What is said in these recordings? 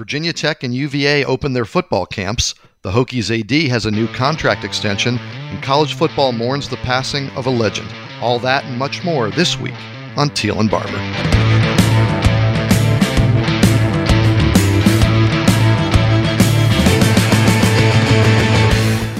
Virginia Tech and UVA open their football camps. The Hokies AD has a new contract extension, and college football mourns the passing of a legend. All that and much more this week on Teel and Barber.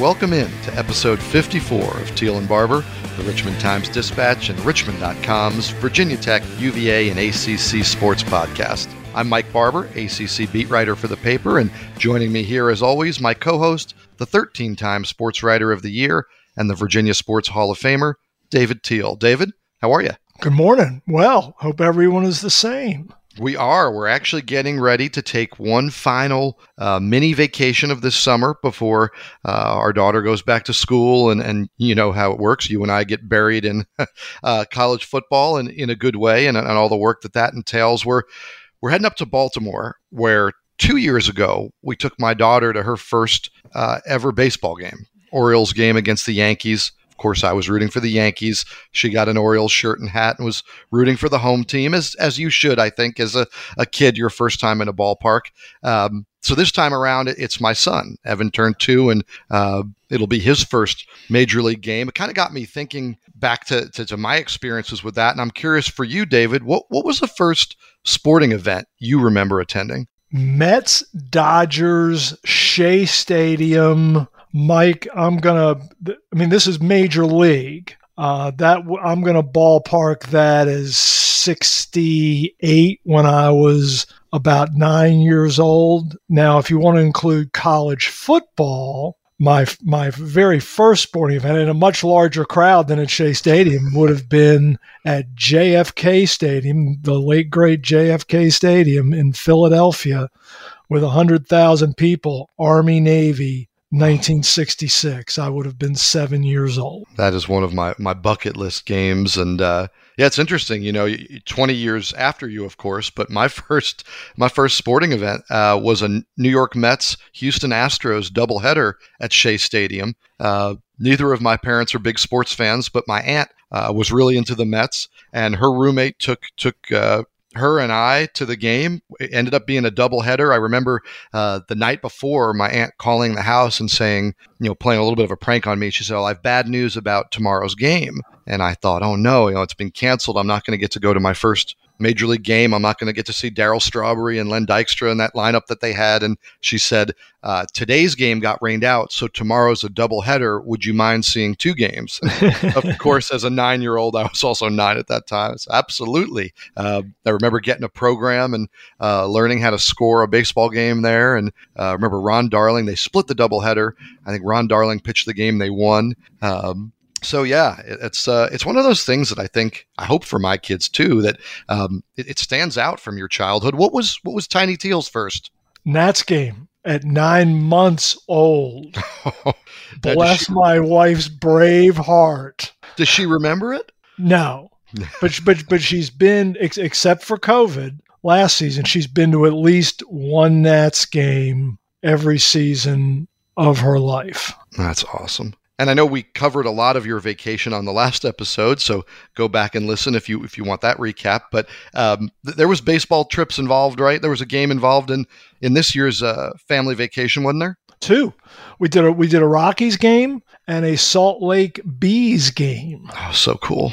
Welcome in to episode 54 of Teel and Barber, the Richmond Times Dispatch and Richmond.com's Virginia Tech, UVA, and ACC sports podcast. I'm Mike Barber, ACC beat writer for the paper, and joining me here, as always, my co host, the 13 time Sports Writer of the Year and the Virginia Sports Hall of Famer, David Teel. David, how are you? Good morning. Well, hope everyone is the same. We are. We're actually getting ready to take one final uh, mini vacation of this summer before uh, our daughter goes back to school. And, and you know how it works. You and I get buried in uh, college football in, in a good way and, and all the work that that entails. We're we're heading up to Baltimore, where two years ago we took my daughter to her first uh, ever baseball game, Orioles game against the Yankees. Course, I was rooting for the Yankees. She got an Orioles shirt and hat and was rooting for the home team, as as you should, I think, as a, a kid, your first time in a ballpark. Um, so this time around, it's my son. Evan turned two, and uh, it'll be his first major league game. It kind of got me thinking back to, to, to my experiences with that, and I'm curious for you, David. What what was the first sporting event you remember attending? Mets, Dodgers, Shea Stadium. Mike, I'm gonna. I mean, this is major league. Uh, that I'm gonna ballpark that as 68 when I was about nine years old. Now, if you want to include college football, my my very first sporting event in a much larger crowd than at Shea Stadium would have been at JFK Stadium, the late great JFK Stadium in Philadelphia, with hundred thousand people, Army Navy, 1966. I would have been seven years old. That is one of my, my bucket list games. And uh, yeah, it's interesting. You know, 20 years after you, of course, but my first my first sporting event uh, was a New York Mets Houston Astros doubleheader at Shea Stadium. Uh, neither of my parents are big sports fans, but my aunt uh, was really into the Mets, and her roommate took took uh, her and I to the game. It ended up being a doubleheader. I remember uh, the night before my aunt calling the house and saying, you know, playing a little bit of a prank on me. She said, "Well, I have bad news about tomorrow's game." And I thought, "Oh no, you know, it's been canceled. I'm not going to get to go to my first major league game. I'm not going to get to see Darryl Strawberry and Len Dykstra in that lineup that they had. And she said, uh, today's game got rained out, so tomorrow's a doubleheader. Would you mind seeing two games? of course, as a nine year old, I was also nine at that time. So absolutely. Uh, I remember getting a program and uh, learning how to score a baseball game there. And uh, remember Ron Darling, they split the doubleheader. I think Ron Darling pitched the game they won. Um, so yeah, it's uh, it's one of those things that I think I hope for my kids too that um, it, it, stands out from your childhood. What was what was Tiny Teel's first? Nats game at nine months old. Bless she, my wife's brave heart. Does she remember it? No, but but but she's been ex- except for COVID last season. She's been to at least one Nats game every season of her life. That's awesome. And I know we covered a lot of your vacation on the last episode, so go back and listen if you if you want that recap. But um, th- there was baseball trips involved, right? There was a game involved in in this year's uh, family vacation, wasn't there? Two. We did a we did a Rockies game and a Salt Lake Bees game. Oh, so cool!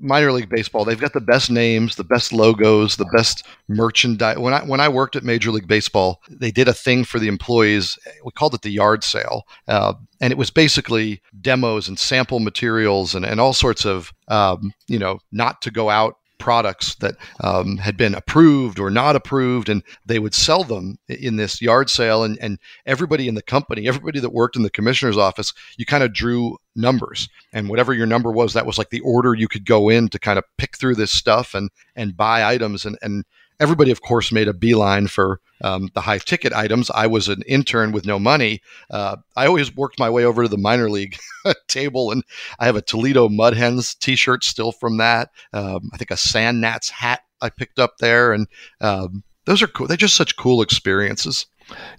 Minor league baseball, they've got the best names, the best logos, the best merchandise. When I when I worked at Major League Baseball, they did a thing for the employees. We called it the yard sale, uh, and it was basically demos and sample materials and, and all sorts of um, you know not to go out products that um, had been approved or not approved, and they would sell them in this yard sale. And, and everybody in the company, everybody that worked in the commissioner's office, you kind of drew numbers, and whatever your number was, that was like the order you could go in to kind of pick through this stuff and and buy items. And and everybody, of course, made a beeline for um, the high ticket items. I was an intern with no money. Uh, I always worked my way over to the minor league table, and I have a Toledo Mud Hens t shirt still from that. Um, I think a Sand Gnats hat I picked up there, and um, those are cool. They're just such cool experiences.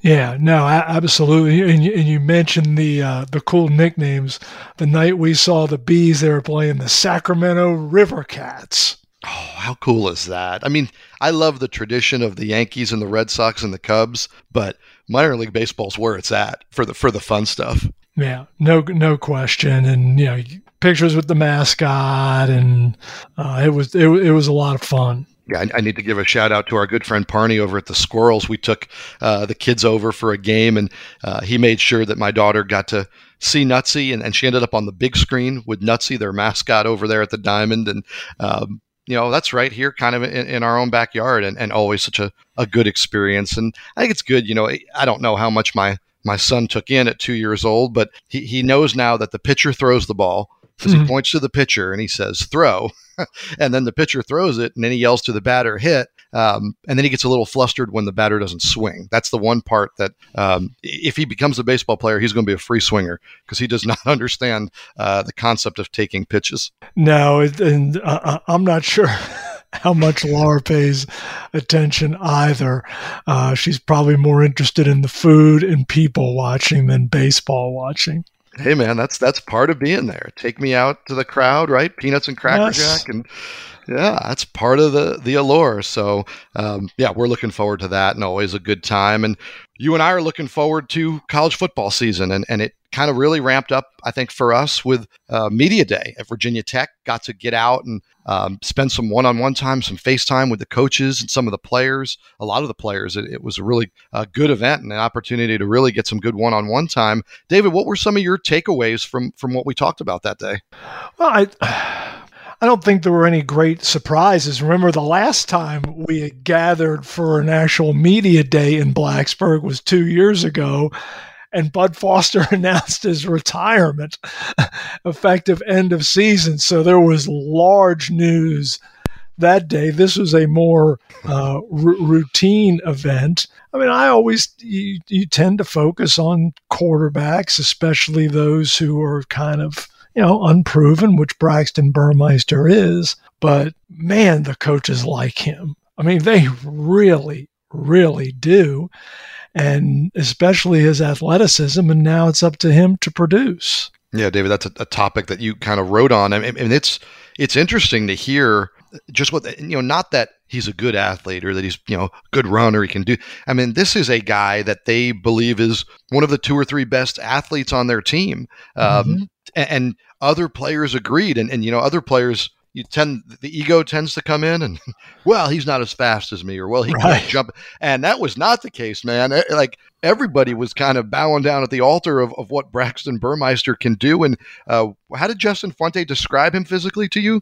Yeah, no, absolutely. And you, and you mentioned the uh, the cool nicknames. The night we saw the bees, they were playing the Sacramento River Cats. Oh, how cool is that? I mean, I love the tradition of the Yankees and the Red Sox and the Cubs, but minor league baseball's where it's at for the for the fun stuff. Yeah, no, no question. And you know, pictures with the mascot, and uh, it was it, it was a lot of fun. Yeah, I, I, need to give a shout out to our good friend Parney over at the Squirrels. We took uh, the kids over for a game, and uh, he made sure that my daughter got to see Nutsy, and, and she ended up on the big screen with Nutsy, their mascot, over there at the Diamond. And um, you know that's right here kind of in, in, our own backyard and, and always such a, a good experience. And i think it's good you know i don't know how much my my son took in at two years old but he, he knows now that the pitcher throws the ball. Because mm-hmm. he points to the pitcher and he says throw. And then the pitcher throws it and then he yells to the batter hit um, and then he gets a little flustered when the batter doesn't swing that's the one part that um, if he becomes a baseball player he's going to be a free swinger because he does not understand uh, the concept of taking pitches no and uh, i'm not sure how much Laura pays attention either. Uh, she's probably more interested in the food and people watching than baseball watching hey man, that's that's part of being there. Take me out to the crowd, right? Peanuts and Cracker yes. Jack, and yeah, that's part of the the allure. So um, yeah, we're looking forward to that, and always a good time. And you and I are looking forward to college football season, and and it kind of really ramped up, I think, for us with uh, media day at Virginia Tech. Got to get out and um, spend some one-on-one time, some FaceTime with the coaches and some of the players. A lot of the players. It, it was a really uh, good event and an opportunity to really get some good one-on-one time. David, what were some of your takeaways from from what we talked about that day? Well, I. I don't think there were any great surprises. Remember, the last time we had gathered for an actual media day in Blacksburg was two years ago, and Bud Foster announced his retirement effective end of season. So there was large news that day. This was a more uh, r- routine event. I mean, I always you, you tend to focus on quarterbacks, especially those who are kind of you know unproven, which Braxton Burmeister is. But man, the coaches like him. I mean, they really, really do and especially his athleticism. And now it's up to him to produce. Yeah, David, that's a, a topic that you kind of wrote on. I mean, and it's it's interesting to hear just what you know. Not that he's a good athlete or that he's you know good runner. He can do. I mean, this is a guy that they believe is one of the two or three best athletes on their team, um, mm-hmm. and, and, other players agreed. And and you know, other players you tend the ego tends to come in and well he's not as fast as me or well he right. can't jump. And that was not the case man. Like everybody was kind of bowing down at the altar of, of what braxton burmeister can do. And uh, how did justin fuente describe him physically to you?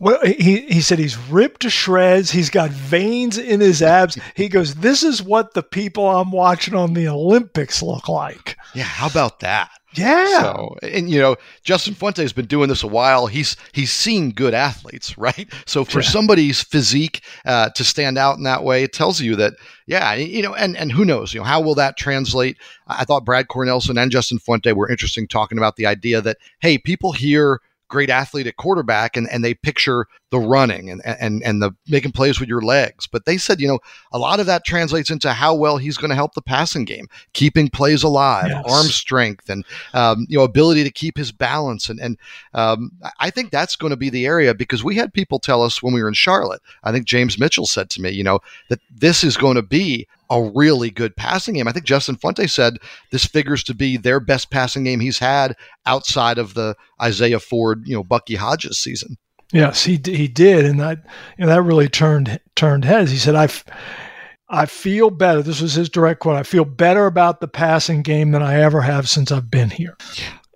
Well he, he said he's ripped to shreds. He's got veins in his abs. He goes this is what the people i'm watching on the olympics look like. Yeah how about that yeah. So, and you know, Justin Fuente has been doing this a while. He's he's seen good athletes, right? So for yeah. somebody's physique uh, to stand out in that way, it tells you that, yeah, you know, and and who knows, you know, how will that translate? I thought Brad Cornelsen and Justin Fuente were interesting talking about the idea that hey, people hear great athlete at quarterback and, and they picture the running and, and, and the making plays with your legs. But they said, you know, a lot of that translates into how well he's going to help the passing game, keeping plays alive, yes. arm strength, and, um, you know, ability to keep his balance. And, and um, I think that's going to be the area because we had people tell us when we were in Charlotte, I think James Mitchell said to me, you know, that this is going to be a really good passing game. I think Justin Fuente said this figures to be their best passing game he's had outside of the Isaiah Ford, you know, Bucky Hodges season. Yes, he he did, and that and that really turned turned heads. He said, "I." I feel better. This was his direct quote. I feel better about the passing game than I ever have since I've been here.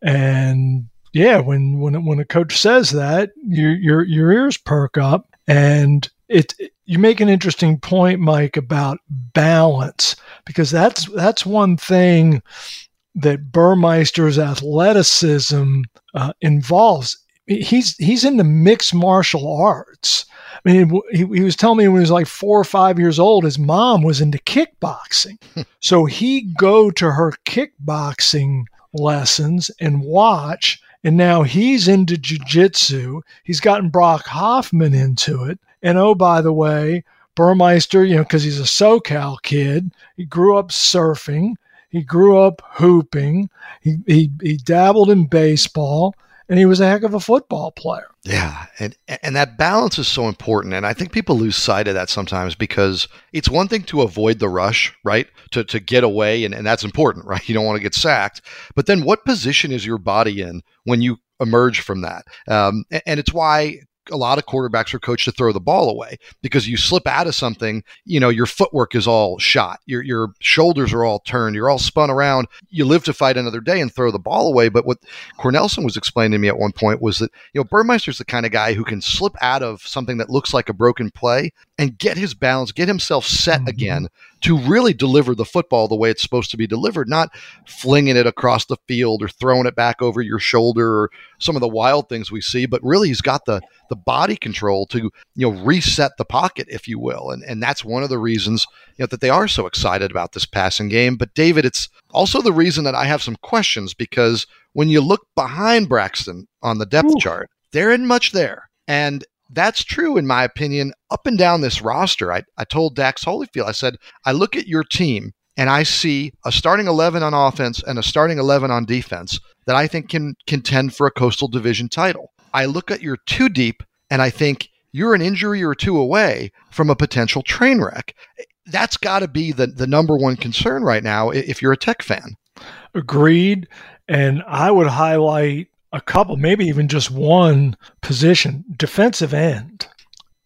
And yeah, when when when a coach says that, your your your ears perk up, and it, it you make an interesting point, Mike, about balance because that's that's one thing that Burmeister's athleticism uh, involves. He's he's into mixed martial arts. I mean, he, he was telling me when he was like four or five years old, his mom was into kickboxing, so he go to her kickboxing lessons and watch. And now he's into jujitsu. He's gotten Brock Hoffman into it. And oh, by the way, Burmeister, you know, because he's a SoCal kid, he grew up surfing, he grew up hooping, he, he, he dabbled in baseball, and he was a heck of a football player. Yeah, and and that balance is so important, and I think people lose sight of that sometimes because it's one thing to avoid the rush, right? To to get away, and, and that's important, right? You don't want to get sacked, but then what position is your body in when you emerge from that? Um, and, and it's why a lot of quarterbacks are coached to throw the ball away because you slip out of something, you know, your footwork is all shot, your your shoulders are all turned, you're all spun around. You live to fight another day and throw the ball away. But what Cornelsen was explaining to me at one point was that you know Burmeister's the kind of guy who can slip out of something that looks like a broken play and get his balance, get himself set mm-hmm. again to really deliver the football the way it's supposed to be delivered, not flinging it across the field or throwing it back over your shoulder or some of the wild things we see, but really he's got the the body control to you know reset the pocket, if you will, and and that's one of the reasons you know that they are so excited about this passing game. But David, it's also the reason that I have some questions because when you look behind Braxton on the depth Ooh. chart, there isn't much there, and that's true, in my opinion, up and down this roster. I, I told Dax Hollifield, I said, I look at your team and I see a starting 11 on offense and a starting 11 on defense that I think can contend for a Coastal Division title. I look at your two deep and I think you're an injury or two away from a potential train wreck. That's got to be the, the number one concern right now if you're a tech fan. Agreed. And I would highlight a couple, maybe even just one position, defensive end.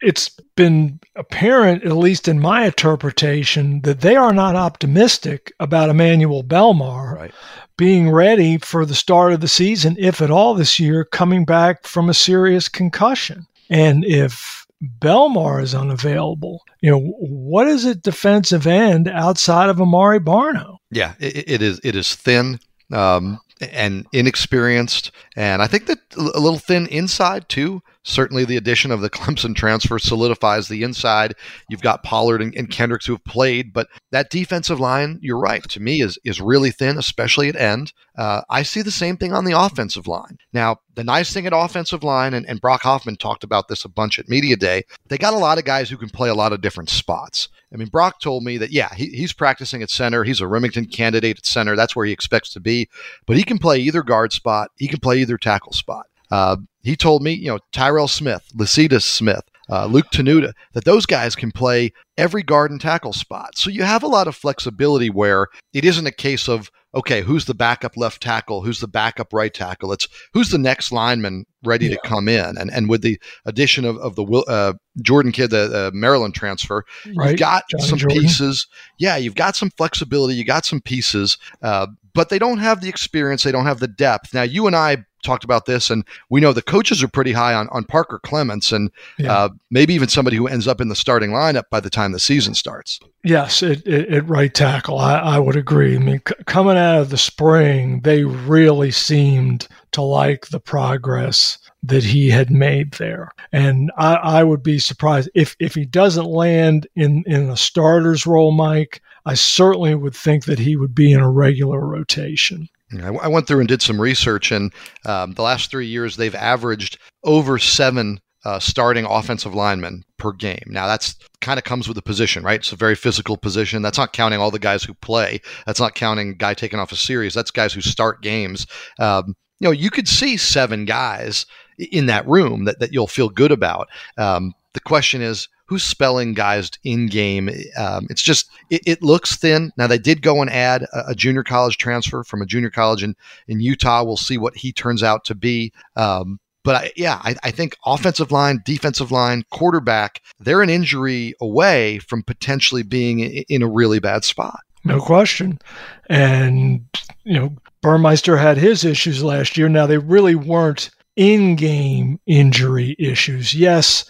It's been apparent, at least in my interpretation, that they are not optimistic about Emmanuel Belmar right. being ready for the start of the season, if at all this year, coming back from a serious concussion. And if Belmar is unavailable, you know, what is it defensive end outside of Amare Barno? Yeah, it, it is. It is thin. Um, and inexperienced. And I think that a little thin inside, too. Certainly, the addition of the Clemson transfer solidifies the inside. You've got Pollard and, and, Kendricks who have played, but that defensive line, you're right, to me is is really thin, especially at end. Uh, I see the same thing on the offensive line. Now, the nice thing at offensive line, and, and Brock Hoffman talked about this a bunch at media day, they got a lot of guys who can play a lot of different spots. I mean, Brock told me that yeah, he, he's practicing at center. He's a Rimington candidate at center. That's where he expects to be, but he can play either guard spot. He can play either tackle spot. Uh, he told me, you know, Tyrell Smith, Lecitus Smith, uh, Luke Tenuta, that those guys can play every guard and tackle spot. So you have a lot of flexibility where it isn't a case of, okay, who's the backup left tackle? Who's the backup right tackle? It's who's the next lineman ready yeah. to come in? And and with the addition of, of the uh, Jordan kid, the uh, Maryland transfer, right. you've got Johnny some Jordan. pieces. Yeah, you've got some flexibility. You got some pieces, uh, but they don't have the experience. They don't have the depth. Now, you and I talked about this, and we know the coaches are pretty high on, on Parker Clements, and yeah. uh, maybe even somebody who ends up in the starting lineup by the time the season starts. Yes, at, at right tackle, I, I, would agree. I mean, c- coming out of the spring, they really seemed to like the progress that he had made there, and I, I would be surprised if if he doesn't land in in a starter's role, Mike. I certainly would think that he would be in a regular rotation. I went through and did some research, and um, the last three years they've averaged over seven uh, starting offensive linemen per game. Now that's kind of comes with the position, right? It's a very physical position. That's not counting all the guys who play. That's not counting guy taking off a series. That's guys who start games. Um, you know, you could see seven guys in that room that, that you'll feel good about. Um, the question is, who's spelling guys in game. Um, it's just it, it, looks thin. Now they did go and add a, a, junior college transfer from a junior college in in Utah. We'll see what he turns out to be. Um, but I, yeah, I, I, think offensive line, defensive line, quarterback, they're an injury away from potentially being in, in a really bad spot. No question. And, you know, Burmeister had his issues last year. Now, they really weren't in game injury issues. Yes,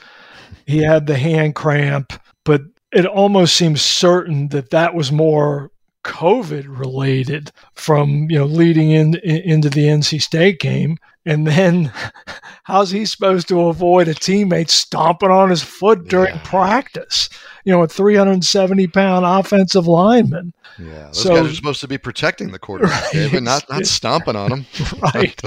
he had the hand cramp, but it almost seems certain that that was more COVID related from you know leading in, in, into the NC State game, and then how's he supposed to avoid a teammate stomping on his foot during yeah. practice? You know, a 370 pound offensive lineman. Yeah, those so, guys are supposed to be protecting the quarterback, right, David, not not stomping on him. right.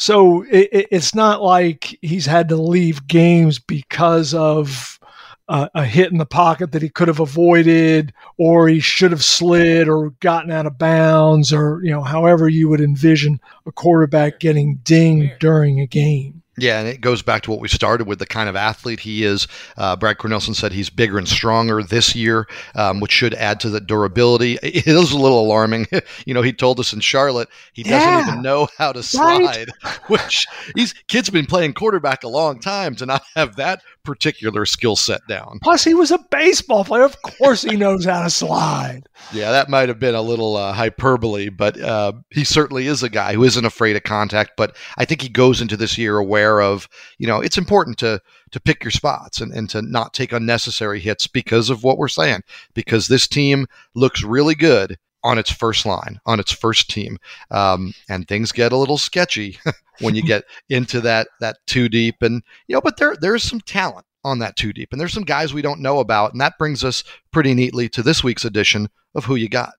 So it, it's not like he's had to leave games because of a, a, hit in the pocket that he could have avoided, or he should have slid or gotten out of bounds, or you know, however you would envision a quarterback getting dinged during a game. Yeah, and it goes back to what we started with the kind of athlete he is. Uh, Brad Cornelsen said he's bigger and stronger this year, um, which should add to the durability. It is a little alarming. you know, he told us in Charlotte he doesn't yeah, even know how to slide, right? which these kids been playing quarterback a long time to not have that particular skill set down. Plus, he was a baseball player. Of course, he knows how to slide. Yeah, that might have been a little uh, hyperbole, but uh, he certainly is a guy who isn't afraid of contact. But I think he goes into this year aware of, you know, it's important to to pick your spots and, and to not take unnecessary hits because of what we're saying. Because this team looks really good on its first line, on its first team, um, and things get a little sketchy when you get into that that two deep. And you know, but there there's some talent on that two deep, and there's some guys we don't know about, and that brings us pretty neatly to this week's edition of Who You Got.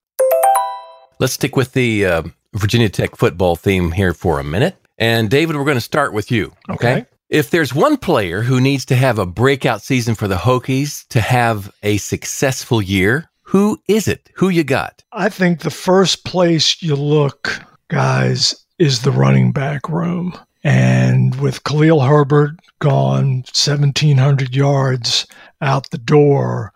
Let's stick with the uh, Virginia Tech football theme here for a minute. And David, we're going to start with you. Okay. okay. If there's one player who needs to have a breakout season for the Hokies to have a successful year, who is it? Who you got? I think the first place you look, guys, is the running back room. And with Khalil Herbert gone 1,700 yards out the door,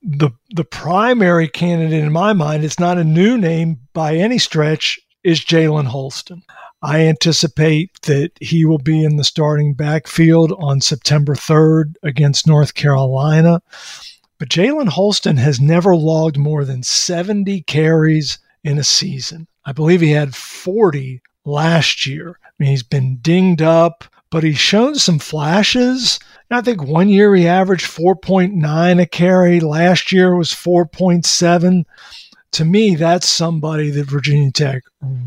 the the primary candidate in my mind, it's not a new name by any stretch, is Jalen Holston. I anticipate that he will be in the starting backfield on September 3rd against North Carolina. But Jalen Holston has never logged more than 70 carries in a season. I believe he had 40 last year. I mean, he's been dinged up, but he's shown some flashes. I think one year he averaged 4.9 a carry. Last year was 4.7. To me, that's somebody that Virginia Tech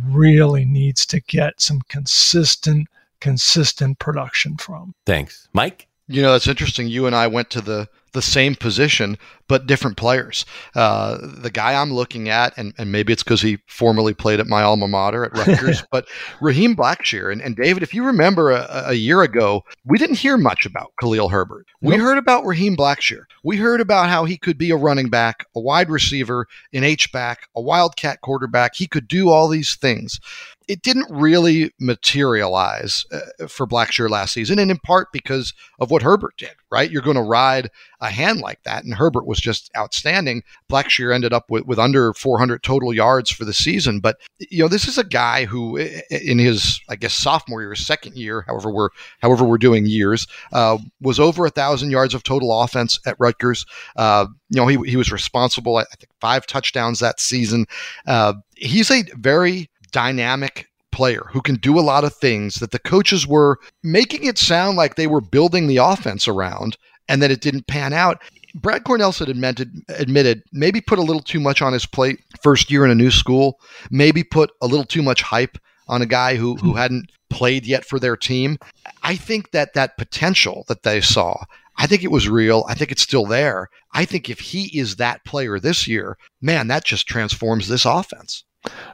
really needs to get some consistent, consistent production from. Thanks. Mike? You know, that's interesting. You and I went to the the same position, but different players. Uh, the guy I'm looking at, and, and maybe it's because he formerly played at my alma mater at Rutgers, but Raheem Blackshear. And, and David, if you remember a, a, year ago, we didn't hear much about Khalil Herbert. We nope. heard about Raheem Blackshear. We heard about how he could be a running back, a wide receiver, an H-back, a wildcat quarterback. He could do all these things it didn't really materialize uh, for Blackshear last season, and in part because of what Herbert did. Right, you're going to ride a hand like that, and Herbert was just outstanding. Blackshear ended up with, with under 400 total yards for the season, but you know this is a guy who, in his I guess sophomore year, second year, however we're however we're doing years, uh, was over a thousand yards of total offense at Rutgers. Uh, you know he he was responsible, I think, five touchdowns that season. Uh, he's a very dynamic player who can do a lot of things that the coaches were making it sound like they were building the offense around and that it didn't pan out. Brad Cornelsen admitted, admitted maybe put a little too much on his plate first year in a new school, maybe put a little too much hype on a guy who, who hmm. hadn't played yet for their team. I think that that potential that they saw, I think it was real. I think it's still there. I think if he is that player this year, man, that just transforms this offense.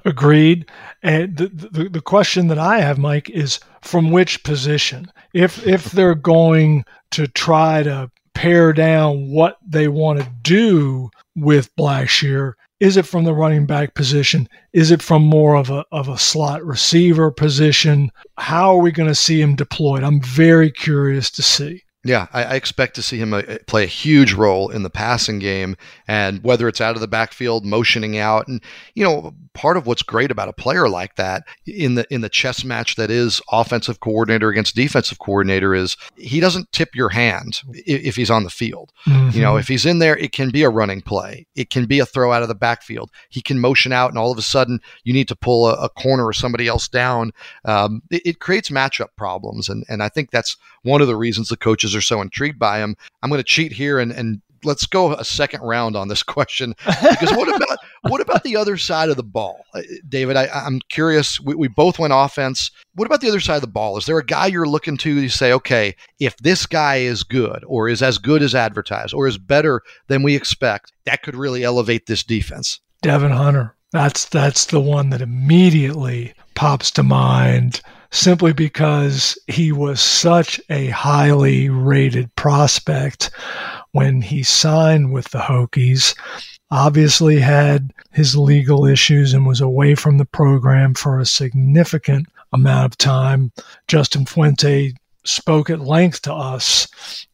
Agreed. And the, the, the question that I have, Mike, is from which position? If if they're going to try to pare down what they want to do with Blackshear, is it from the running back position? Is it from more of a of a slot receiver position? How are we going to see him deployed? I'm very curious to see. Yeah, I, I, expect to see him uh, play a huge role in the passing game, and whether it's out of the backfield, motioning out, and you know, part of what's great about a player like that in the in the chess match that is offensive coordinator against defensive coordinator is he doesn't tip your hand if, if he's on the field. Mm-hmm. You know, if he's in there, it can be a running play, it can be a throw out of the backfield. He can motion out, and all of a sudden, you need to pull a, a corner or somebody else down. Um, it, it creates matchup problems, and and I think that's one of the reasons the coaches are so intrigued by him. I'm going to cheat here and, and let's go a second round on this question because what about what about the other side of the ball, uh, David? I, am curious. We, we, both went offense. What about the other side of the ball? Is there a guy you're looking to say, okay, if this guy is good or is as good as advertised or is better than we expect, that could really elevate this defense? Devon Hunter. That's that's the one that immediately pops to mind simply because he was such a highly rated prospect when he signed with the Hokies. Obviously, had his legal issues and was away from the program for a significant amount of time. Justin Fuente spoke at length to us.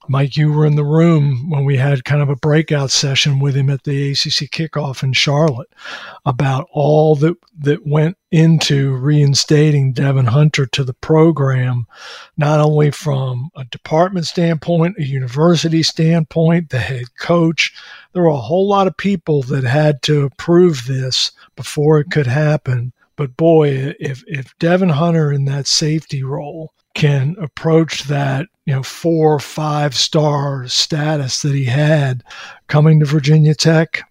Mike, you were in the room when we had kind of a breakout session with him at the ACC kickoff in Charlotte about all that that went into reinstating Devon Hunter to the program, not only from a department standpoint, a university standpoint, the head coach. There were a whole lot of people that had to approve this before it could happen. But boy, if if Devon Hunter in that safety role can approach that, you know, four or five star status that he had coming to Virginia Tech,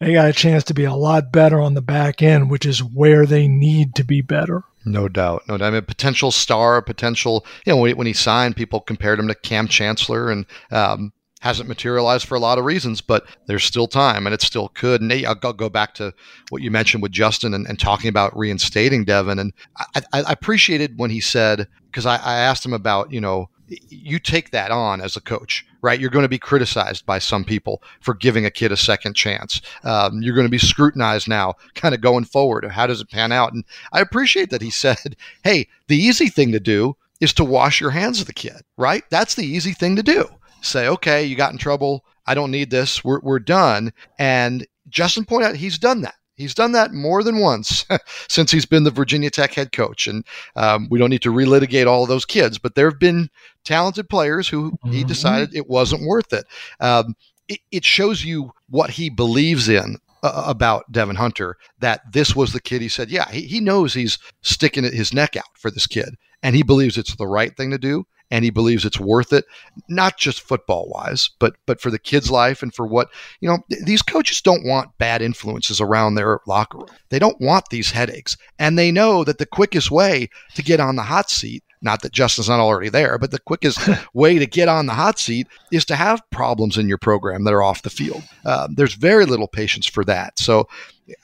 they got a chance to be a lot better on the back end, which is where they need to be better. No doubt. No doubt. I mean, potential star, a potential, you know, when, when he signed, people compared him to Kam Chancellor and, um, hasn't materialized for a lot of reasons, but there's still time and it still could. And I'll go back to what you mentioned with Justin and, and talking about reinstating Devon. And I, I appreciated when he said, because I, I asked him about, you know, you take that on as a coach, right? You're going to be criticized by some people for giving a kid a second chance. Um, you're going to be scrutinized now, kind of going forward. How does it pan out? And I appreciate that he said, hey, the easy thing to do is to wash your hands of the kid, right? That's the easy thing to do say, okay, you got in trouble. I don't need this. We're, we're done. And Justin pointed out he's done that. He's done that more than once since he's been the Virginia Tech head coach. And um, we don't need to relitigate all of those kids, but there have been talented players who mm-hmm. he decided it wasn't worth it. Um, it. It shows you what he believes in uh, about Devon Hunter that this was the kid he said, yeah, he, he knows he's sticking his neck out for this kid and he believes it's the right thing to do and he believes it's worth it, not just football wise, but but for the kid's life and for what you know. These coaches don't want bad influences around their locker room. They don't want these headaches, and they know that the quickest way to get on the hot seat. Not that Justin's not already there, but the quickest way to get on the hot seat is to have problems in your program that are off the field. Um, there's very little patience for that. So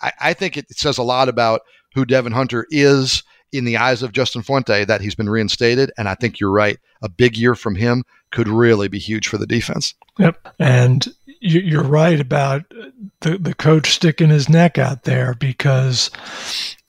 I, I think it says a lot about who Devon Hunter is in the eyes of Justin Fuente that he's been reinstated. And I think you're right. A big year from him could really be huge for the defense. Yep. And you're right about the, the coach sticking his neck out there because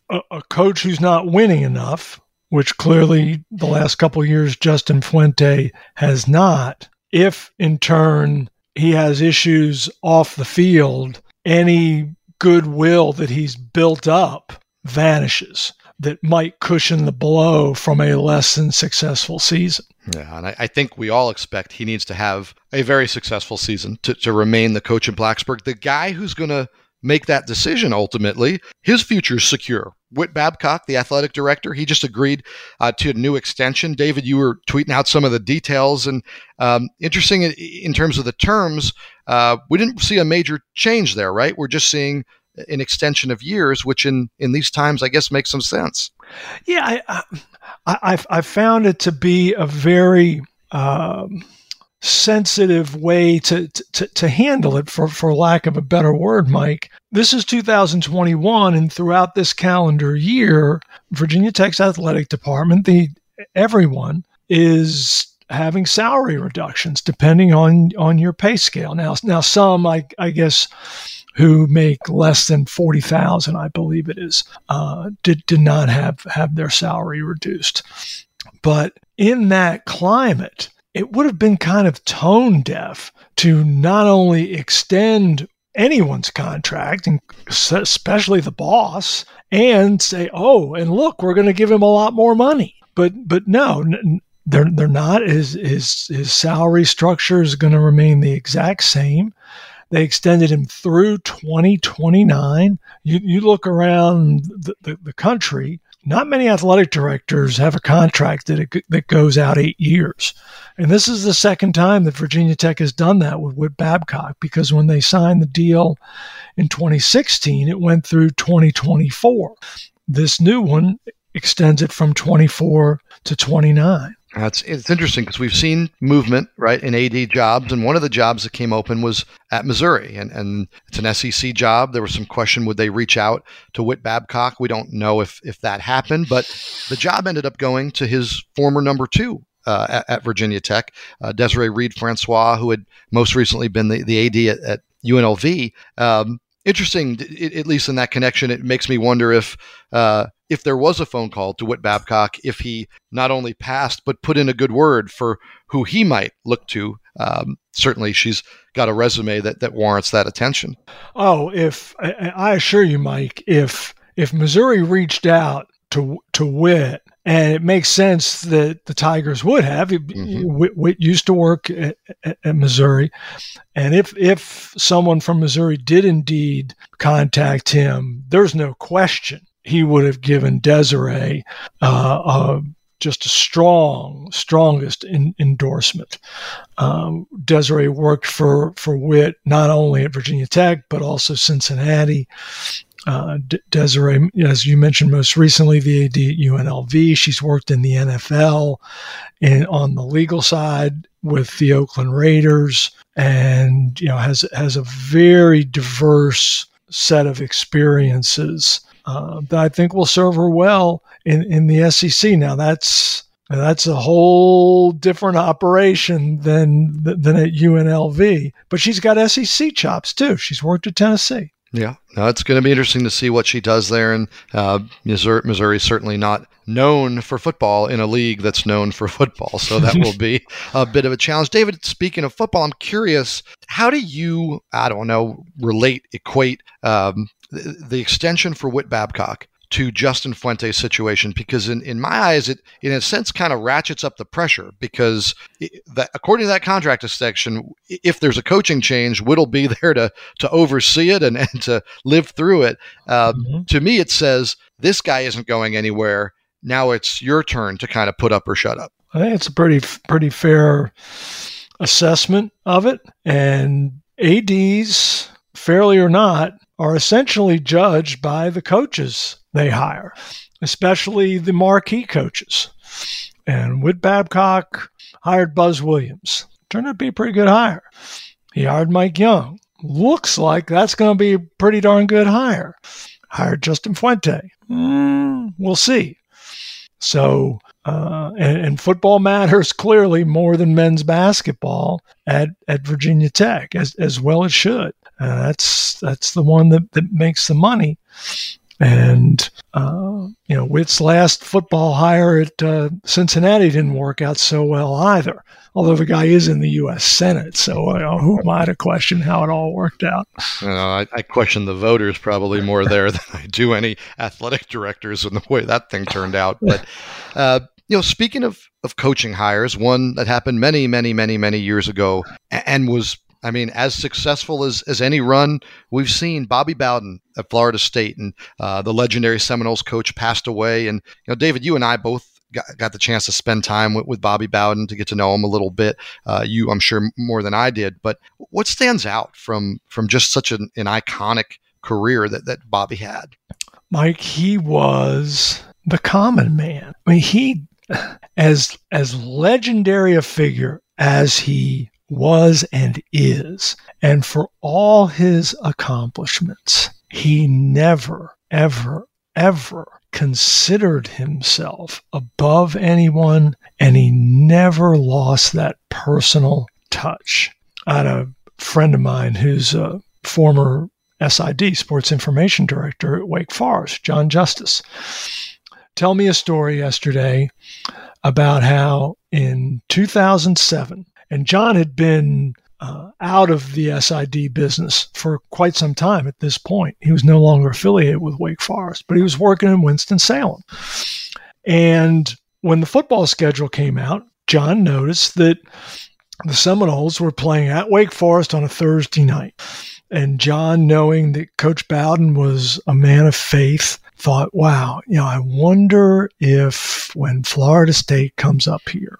a, a coach who's not winning enough, which clearly the last couple years Justin Fuente has not, if in turn he has issues off the field, any goodwill that he's built up vanishes that might cushion the blow from a less than successful season. Yeah, and I, I, think we all expect he needs to have a very successful season to, to remain the coach in Blacksburg. The guy who's going to make that decision ultimately, his future is secure. Whit Babcock, the athletic director, he just agreed uh, to a new extension. David, you were tweeting out some of the details, and um, interesting in terms of the terms, uh, we didn't see a major change there, right? We're just seeing an extension of years, which in in these times, I guess, makes some sense. Yeah, I I, I found it to be a very um, sensitive way to, to to handle it, for for lack of a better word, Mike. This is 2021, and throughout this calendar year, Virginia Tech's athletic department, the everyone is having salary reductions depending on on your pay scale. Now, now some I I guess who make less than 40,000, I believe it is, uh, did, did not have, have their salary reduced. But in that climate, it would have been kind of tone deaf to not only extend anyone's contract, and especially the boss, and say, "Oh, and look, we're going to give him a lot more money." But but no, they're they're not. His his his salary structure is going to remain the exact same. They extended him through 2029. You, you look around the, the, the country, not many athletic directors have a contract that, it, that goes out eight years. And this is the second time that Virginia Tech has done that with, with Babcock because when they signed the deal in 2016, it went through 2024. This new one extends it from 24 to 29. That's it's interesting because we've seen movement right in AD jobs, and one of the jobs that came open was at Missouri, and and it's an SEC job. There was some question would they reach out to Whit Babcock? We don't know if if that happened, but the job ended up going to his former number two uh, at, at, Virginia Tech. Uh, Desiree Reed Francois, who had most recently been the, the AD at, at UNLV. Um, interesting, at least in that connection. It makes me wonder if uh, if there was a phone call to Whit Babcock, if he not only passed but put in a good word for who he might look to. Um, certainly, she's got a resume that that warrants that attention. Oh, if I, assure you, Mike, if if Missouri reached out to to Whit and it makes sense that the Tigers would have. Mm-hmm. Whit, Whit, used to work at, at, at, Missouri, and if if someone from Missouri did indeed contact him, there's no question he would have given Desiree uh, just a strong, strongest in, endorsement. Um, Desiree worked for for Whit not only at Virginia Tech but also Cincinnati. Uh, De- Desiree, as you mentioned most recently, the AD at UNLV. She's worked in the NFL and on the legal side with the Oakland Raiders, and you know has has a very diverse set of experiences uh, that I think will serve her well in, in the SEC. Now that's that's a whole different operation than than at UNLV, but she's got SEC chops too. She's worked at Tennessee. Yeah, no, it's going to be interesting to see what she does there. And uh, Missouri, Missouri is certainly not known for football in a league that's known for football. So that will be a bit of a challenge. David, speaking of football, I'm curious, how do you, I don't know, relate, equate um, the extension for Whit Babcock to Justin Fuente's situation because in, in my eyes it in a sense kind of ratchets up the pressure because it, that, according to that contract section if there's a coaching change Whit'll be there to to oversee it and, and to live through it. Uh, mm-hmm. to me it says this guy isn't going anywhere. Now it's your turn to kind of put up or shut up. I think it's a pretty pretty fair assessment of it. And ads fairly or not are essentially judged by the coaches they hire, especially the marquee coaches. And Whit Babcock hired Buzz Williams. Turned out to be a pretty good hire. He hired Mike Young. Looks like that's going to be a pretty darn good hire. Hired Justin Fuente. Mm, we'll see. So, uh, and, and, football matters clearly more than men's basketball at, at Virginia Tech, as, as well it should. Uh, that's that's the one that, that makes the money. And uh, you know, Whit's last football hire at uh, Cincinnati didn't work out so well either. Although the guy is in the U.S. Senate, so uh, who am I to question how it all worked out? You know, I, I, question the voters probably more there than I do any athletic directors and the way that thing turned out. But uh, you know, speaking of of coaching hires, one that happened many, many, many, many years ago and was I mean, as successful as, as any run we've seen, Bobby Bowden at Florida State and uh, the legendary Seminoles coach passed away. And, you know, David, you and I both got, got the chance to spend time with, with Bobby Bowden to get to know him a little bit. Uh, you, I'm sure, more than I did. But what stands out from from just such an, an iconic career that, that Bobby had? Mike, he was the common man. I mean, he, as as legendary a figure as he was and is. And for all his accomplishments, he never, ever, ever considered himself above anyone, and he never lost that personal touch. I had a friend of mine who's a former SID, Sports Information Director at Wake Forest, John Justice. Tell me a story yesterday about how in 2007, and John had been uh, out of the SID business for quite some time at this point. He was no longer affiliated with Wake Forest, but he was working in Winston-Salem. And when the football schedule came out, John noticed that the Seminoles were playing at Wake Forest on a Thursday night. And John, knowing that Coach Bowden was a man of faith, thought, wow, you know, I wonder if when Florida State comes up here,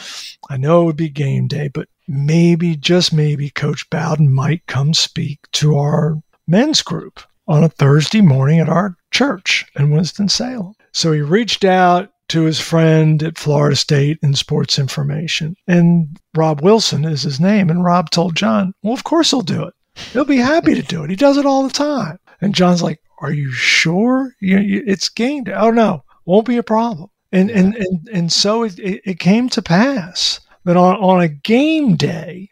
I know it would be game day, but maybe, just maybe, Coach Bowden might come speak to our men's group on a Thursday morning at our church in Winston-Salem. So he reached out to his friend at Florida State in sports information, and Rob Wilson is his name. And Rob told John, Well, of course he'll do it. He'll be happy to do it. He does it all the time. And John's like, Are you sure? You, you, it's game day. Oh, no, won't be a problem. And and and, and so it, it, it came to pass that on, on a game day,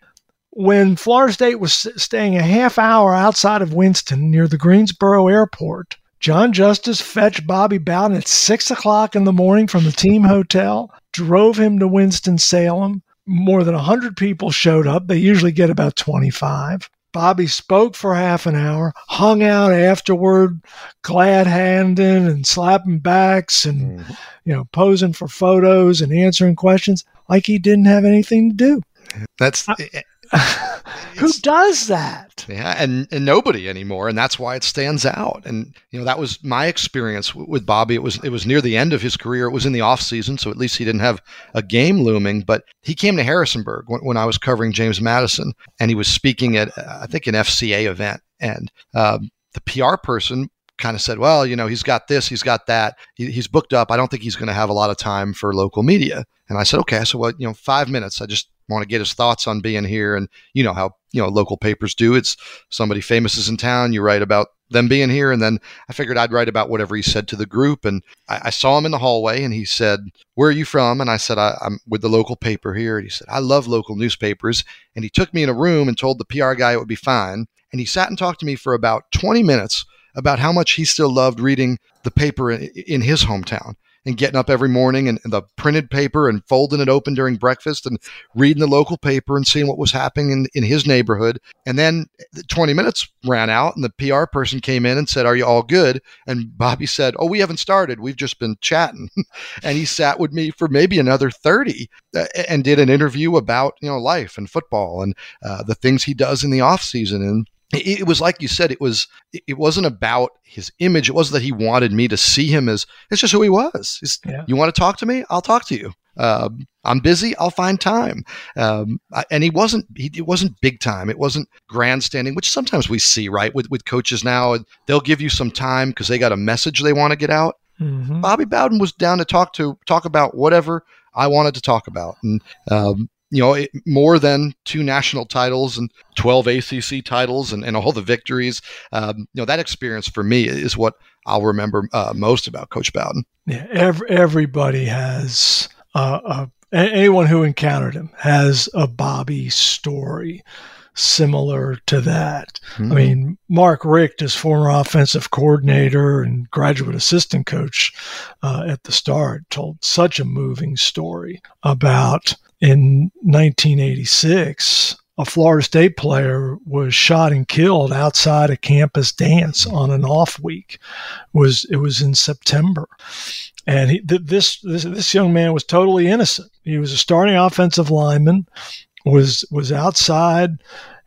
when Florida State was staying a half hour outside of Winston near the Greensboro airport, John Justice fetched Bobby Bowden at six o'clock in the morning from the team hotel, drove him to Winston-Salem. More than 100 people showed up. They usually get about 25. Bobby spoke for half an hour, hung out afterward, glad handing and slapping backs and, mm-hmm. you know, posing for photos and answering questions like he didn't have anything to do. That's Who does that? Yeah, and, and nobody anymore, and that's why it stands out. And you know that was my experience with Bobby. It was it was near the end of his career. It was in the off season, so at least he didn't have a game looming. But he came to Harrisonburg when, when I was covering James Madison, and he was speaking at I think an FCA event, and um, the PR person kind of said, well, you know, he's got this, he's got that, he, he's booked up. I don't think he's going to have a lot of time for local media. And I said, okay, so what, you know, five minutes. I just want to get his thoughts on being here. And you know how you know local papers do. It's somebody famous is in town. You write about them being here, and then I figured I'd write about whatever he said to the group. And I, I saw him in the hallway, and he said, "Where are you from?" And I said, I, "I'm with the local paper here." And he said, "I love local newspapers." And he took me in a room and told the PR guy it would be fine. And he sat and talked to me for about 20 minutes about how much he still loved reading the paper in, in his hometown and getting up every morning and, and, the printed paper and folding it open during breakfast and reading the local paper and seeing what was happening in, in his neighborhood. And then 20 minutes ran out and the PR person came in and said, Are you all good? And Bobby said, Oh, we haven't started. We've just been chatting. and he sat with me for maybe another 30 uh, and did an interview about, you know, life and football and uh, the things he does in the off season. And it was like you said it was it wasn't about his image. It wasn't that he wanted me to see him as it's just who he was. Yeah. you want to talk to me? I'll talk to you. Um, i'm busy i'll find time. Um, and he wasn't he, it wasn't big time. It wasn't grandstanding which sometimes we see right with, with coaches now they'll give you some time because they got a message they want to get out. Mm-hmm. bobby bowden was down to talk to talk about whatever i wanted to talk about. And um, you know, more than two national titles and 12 ACC titles and, and all the victories. Um, you know, that experience for me is what I'll remember uh, most about Coach Bowden. Yeah, every, everybody has, uh, anyone who encountered him has a Bobby story similar to that. Mm-hmm. I mean, Mark Richt, as former offensive coordinator and graduate assistant coach uh, at the start, told such a moving story about in 1986, a Florida State player was shot and killed outside a campus dance on an off week. It was it was in September, and he, this this this young man was totally innocent. He was a starting offensive lineman, was was outside,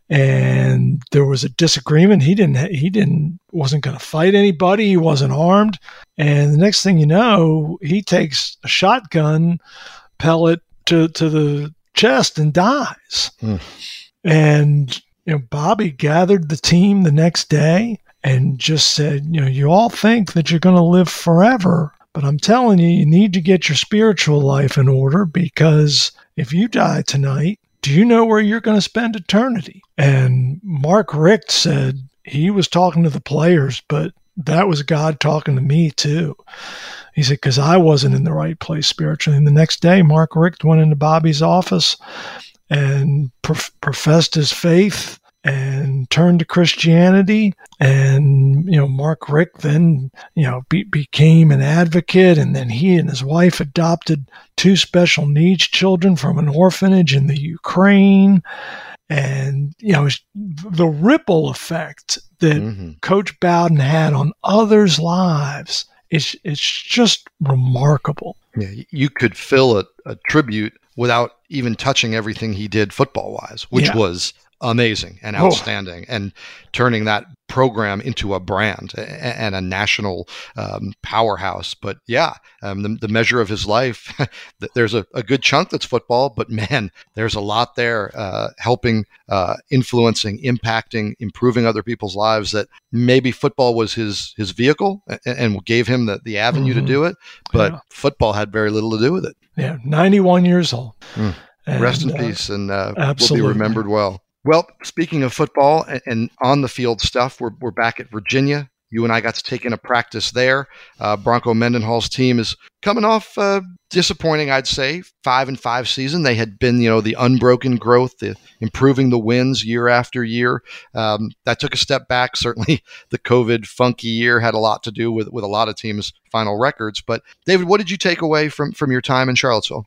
and there was a disagreement. He didn't he didn't wasn't going to fight anybody. He wasn't armed, and the next thing you know, he takes a shotgun pellet to to the chest and dies. Mm. And you know, Bobby gathered the team the next day and just said, you know, you all think that you're going to live forever, but I'm telling you, you need to get your spiritual life in order because if you die tonight, do you know where you're going to spend eternity? And Mark Richt said he was talking to the players, but that was God talking to me too. He said, because I wasn't in the right place spiritually. And the next day, Mark Richt went into Bobby's office and prof- professed his faith and turned to Christianity. And, you know, Mark Richt then, you know, be- became an advocate. And then he and his wife adopted two special needs children from an orphanage in the Ukraine. And, you know, the ripple effect that mm-hmm. Coach Bowden had on others' lives it's it's just remarkable. Yeah, you could fill a, a tribute without even touching everything he did football wise, which yeah. was amazing and oh. outstanding, oh. and turning that program into a brand and a national um, powerhouse. But yeah, um, the, the, measure of his life, there's a, a, good chunk that's football, but man, there's a lot there uh, helping, uh, influencing, impacting, improving other people's lives that maybe football was his his vehicle and, and gave him the, the avenue mm-hmm. to do it, but yeah. football had very little to do with it. Yeah, 91 years old. Mm. And, Rest in uh, peace, and uh, will be remembered well. Well, speaking of football and, on the field stuff, we're, we're back at Virginia. You and I got to take in a practice there. Uh, Bronco Mendenhall's team is coming off uh, disappointing, I'd say, five and five season. They had been, you know, the unbroken growth, the improving the wins year after year. Um, that took a step back. Certainly, the COVID funky year had a lot to do with with a lot of teams' final records. But David, what did you take away from from your time in Charlottesville?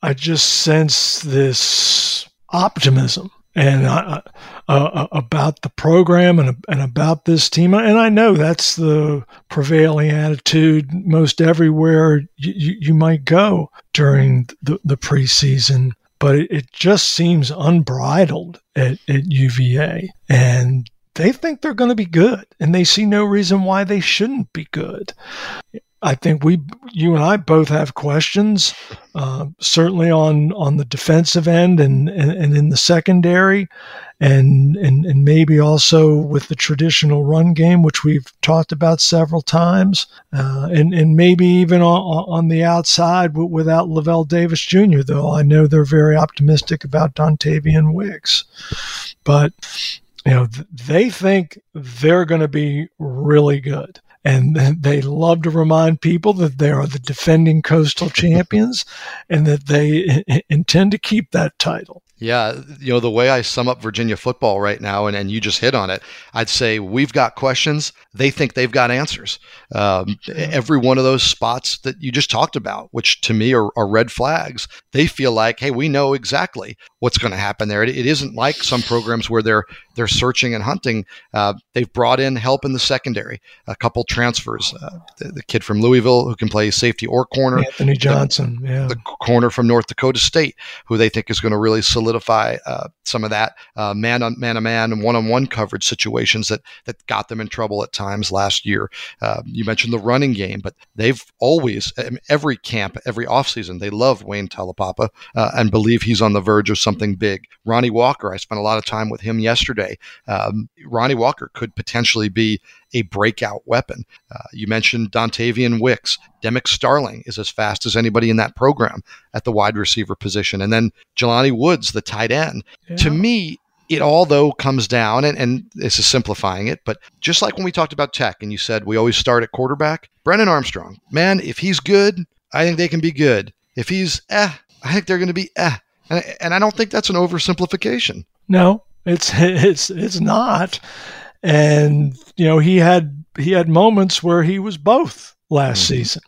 I just sense this optimism and uh, uh, about the program and, and about this team. And I know that's the prevailing attitude most everywhere you, you might go during the, the preseason. But it, it just seems unbridled at, at UVA. And they think they're going to be good, and they see no reason why they shouldn't be good. I think we, you and I, both have questions, uh, certainly on on the defensive end and, and, and in the secondary, and, and and maybe also with the traditional run game, which we've talked about several times, uh, and and maybe even on, on the outside without Lavelle Davis Jr. Though I know they're very optimistic about Dontayvion Wicks, but you know they think they're going to be really good and they love to remind people that they are the defending coastal champions and that they intend to keep that title. Yeah, you know, the way I sum up Virginia football right now, and, and you just hit on it, I'd say we've got questions. They think they've got answers. Um, every one of those spots that you just talked about, which to me are, are red flags, they feel like, hey, we know exactly what's going to happen there. It, it isn't like some programs where they're they're searching and hunting. Uh, they've brought in help in the secondary, a couple transfers. Uh, the, the, kid from Louisville who can play safety or corner, Anthony Johnson, the, yeah, the corner from North Dakota State, who they think is going to really solidify uh, some of that uh, man on man to man and one on one coverage situations that that got them in trouble at times last year. Uh, you mentioned the running game, but they've always every camp, every offseason, they love Wayne Taulapapa uh, and believe he's on the verge of something big. Ronnie Walker, I spent a lot of time with him yesterday um, Ronnie Walker could potentially be a breakout weapon. Uh, you mentioned Dontayvion Wicks. Demick Starling is as fast as anybody in that program at the wide receiver position. And then Jelani Woods, the tight end. Yeah. To me, it all though comes down and, and this is simplifying it but just like when we talked about tech and you said we always start at quarterback brennan armstrong man if he's good i think they can be good if he's eh i think they're going to be eh and, and i don't think that's an oversimplification no it's it's it's not. And you know, he had he had moments where he was both last mm-hmm. season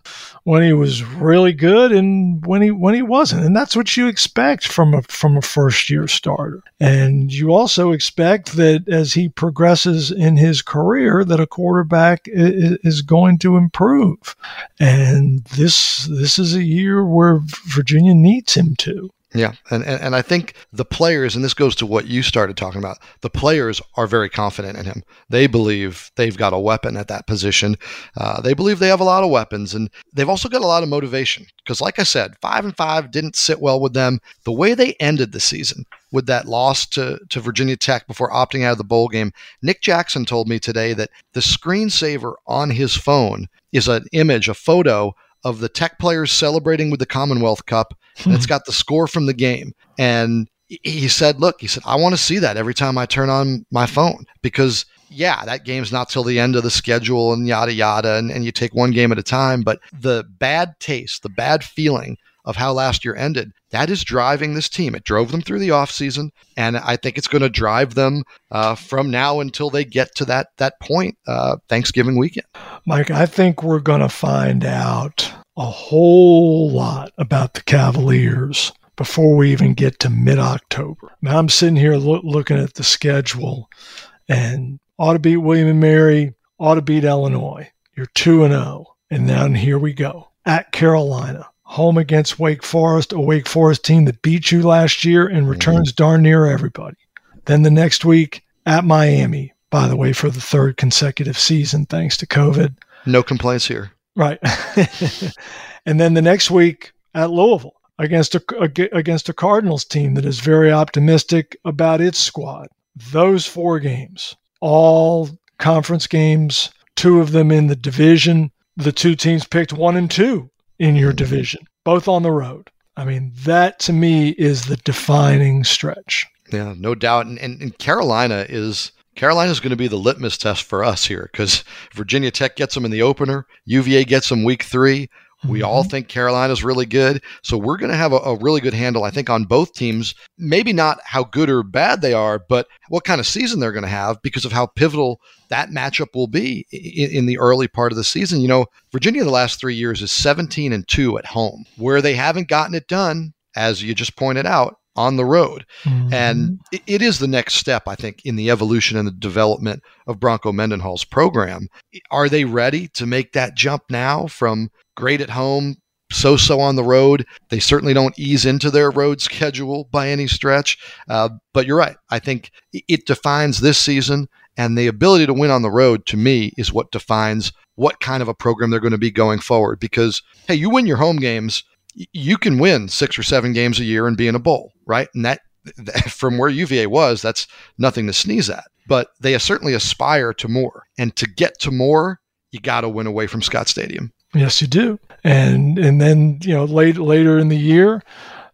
when he was really good and when he when he wasn't. And that's what you expect from a from a first year starter. And you also expect that as he progresses in his career that a quarterback is going to improve. And this this is a year where Virginia needs him to yeah, and, and and I think the players, and this goes to what you started talking about. The players are very confident in him. They believe they've got a weapon at that position. Uh, they believe they have a lot of weapons, and they've also got a lot of motivation. Because, like I said, five and five didn't sit well with them. The way they ended the season with that loss to to Virginia Tech before opting out of the bowl game, Nick Jackson told me today that the screensaver on his phone is an image, a photo of the Tech players celebrating with the Commonwealth Cup and it's hmm. got the score from the game. And he said, Look, he said, I want to see that every time I turn on my phone because, yeah, that game's not till the end of the schedule and yada, yada. And, and you take one game at a time. But the bad taste, the bad feeling of how last year ended, that is driving this team. It drove them through the offseason, and I think it's going to drive them uh, from now until they get to that that point, uh, Thanksgiving weekend. Mike, I think we're going to find out a whole lot about the Cavaliers before we even get to mid October. Now I'm sitting here lo- looking at the schedule and ought to beat William and Mary, ought to beat Illinois. You're 2 and 0. And then here we go. At Carolina, home against Wake Forest, a Wake Forest team that beat you last year and mm-hmm. returns darn near everybody. Then the next week at Miami, by the way, for the third consecutive season, thanks to COVID. No complaints here. Right. and then the next week at Louisville against a against a Cardinals team that is very optimistic about its squad. Those four games, all conference games, two of them in the division. The two teams picked one and two in your division, both on the road. I mean, that to me is the defining stretch. Yeah, no doubt. And, and, and Carolina is Carolina is going to be the litmus test for us here because Virginia Tech gets them in the opener, UVA gets them week three. We all mm-hmm. think Carolina's really good. So we're going to have a, a, really good handle, I think, on both teams. Maybe not how good or bad they are, but what kind of season they're going to have because of how pivotal that matchup will be in, in, the early part of the season. You know, Virginia the last three years is 17 and 2 at home, where they haven't gotten it done, as you just pointed out, on the road. Mm-hmm. And it, it is the next step, I think, in the evolution and the development of Bronco Mendenhall's program. Are they ready to make that jump now from great at home, so so on the road. They certainly don't ease into their road schedule by any stretch. Uh, but you're right. I think it defines this season, and the ability to win on the road to me is what defines what kind of a program they're going to be going forward. Because, hey, you win your home games, you can win six or seven games a year and be in a bowl, right? And that, from where UVA was, that's nothing to sneeze at. But they certainly aspire to more. And to get to more, you got to win away from Scott Stadium. Yes, you do. And and then you know later later in the year,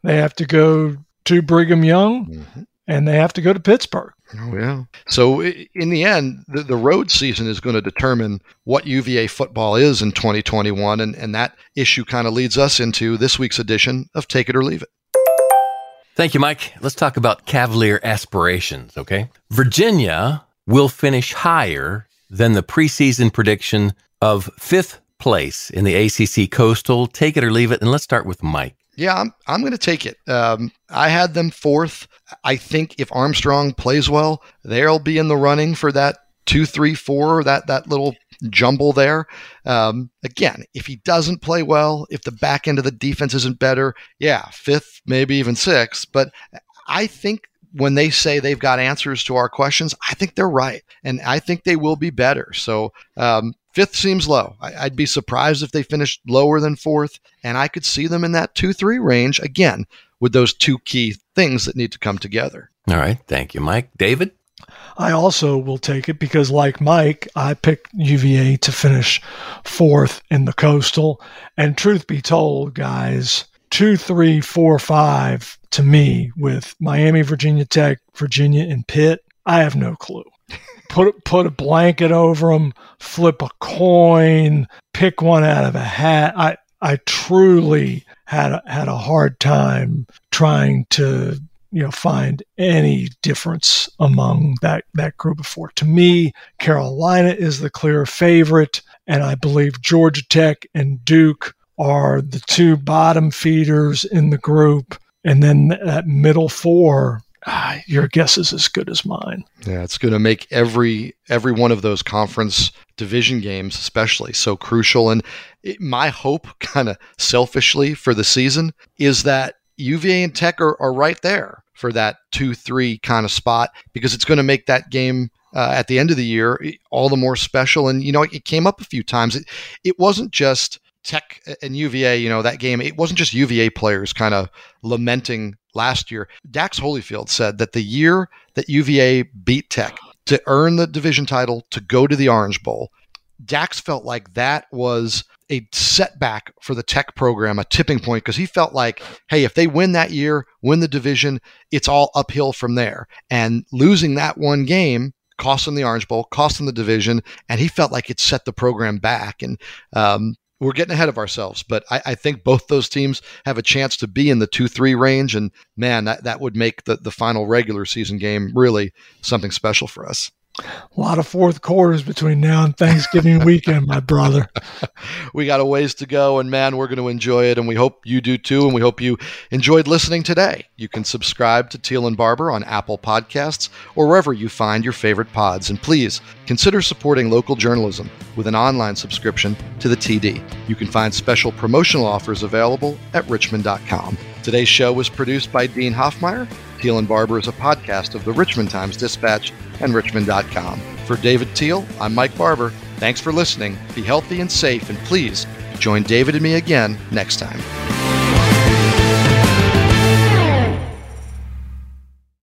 they have to go to Brigham Young, mm-hmm. and they have to go to Pittsburgh. Oh yeah. So in the end, the, the road season is going to determine what UVA football is in 2021, and and that issue kind of leads us into this week's edition of Take It or Leave It. Thank you, Mike. Let's talk about Cavalier aspirations. Okay, Virginia will finish higher than the preseason prediction of fifth place in the ACC Coastal. Take it or leave it. And let's start with Mike. Yeah, I'm, I'm going to take it. Um, I had them fourth. I think if Armstrong plays well, they'll be in the running for that two, three, four, that, that little jumble there. Um, again, if he doesn't play well, if the back end of the defense isn't better, yeah, fifth, maybe even sixth. But I think when they say they've got answers to our questions, I think they're right. And I think they will be better. So um, Fifth seems low. I, would be surprised if they finished lower than fourth, and I could see them in that 2 3 range again with those two key things that need to come together. All right. Thank you, Mike. David? I also will take it because, like Mike, I picked UVA to finish fourth in the coastal. And truth be told, guys, two, three, four, five to me with Miami, Virginia Tech, Virginia, and Pitt, I have no clue put put a blanket over them, flip a coin, pick one out of a hat. I I truly had a, had a hard time trying to you know find any difference among that that group of four. To me, Carolina is the clear favorite, and I believe Georgia Tech and Duke are the two bottom feeders in the group, and then that middle four ah, your guess is as good as mine. Yeah, it's going to make every every one of those conference division games, especially, so crucial. And it, my hope, kind of selfishly, for the season is that UVA and Tech are, are right there for that two three kind of spot because it's going to make that game. Uh, at the end of the year, all the more special. And, you know, it, it came up a few times. It, it wasn't just Tech and UVA, you know, that game, it wasn't just UVA players kind of lamenting last year. Dax Hollifield said that the year that UVA beat Tech to earn the division title to go to the Orange Bowl, Dax felt like that was a setback for the Tech program, a tipping point, because he felt like, hey, if they win that year, win the division, it's all uphill from there. And losing that one game cost them the Orange Bowl, cost them the division, and he felt like it set the program back. And um, we're getting ahead of ourselves, but I, I, think both those teams have a chance to be in the two three range, and man, that, that would make the, the final regular season game really something special for us. A lot of fourth quarters between now and Thanksgiving weekend, my brother. we got a ways to go, and man, we're going to enjoy it, and we hope you do too, and we hope you enjoyed listening today. You can subscribe to Teel and Barber on Apple Podcasts or wherever you find your favorite pods, and please consider supporting local journalism with an online subscription to the TD. You can find special promotional offers available at richmond.com. Today's show was produced by Dean Hoffmeyer. Teel and Barber is a podcast of the Richmond Times Dispatch and Richmond.com. For David Teel, I'm Mike Barber. Thanks for listening. Be healthy and safe, and please join David and me again next time.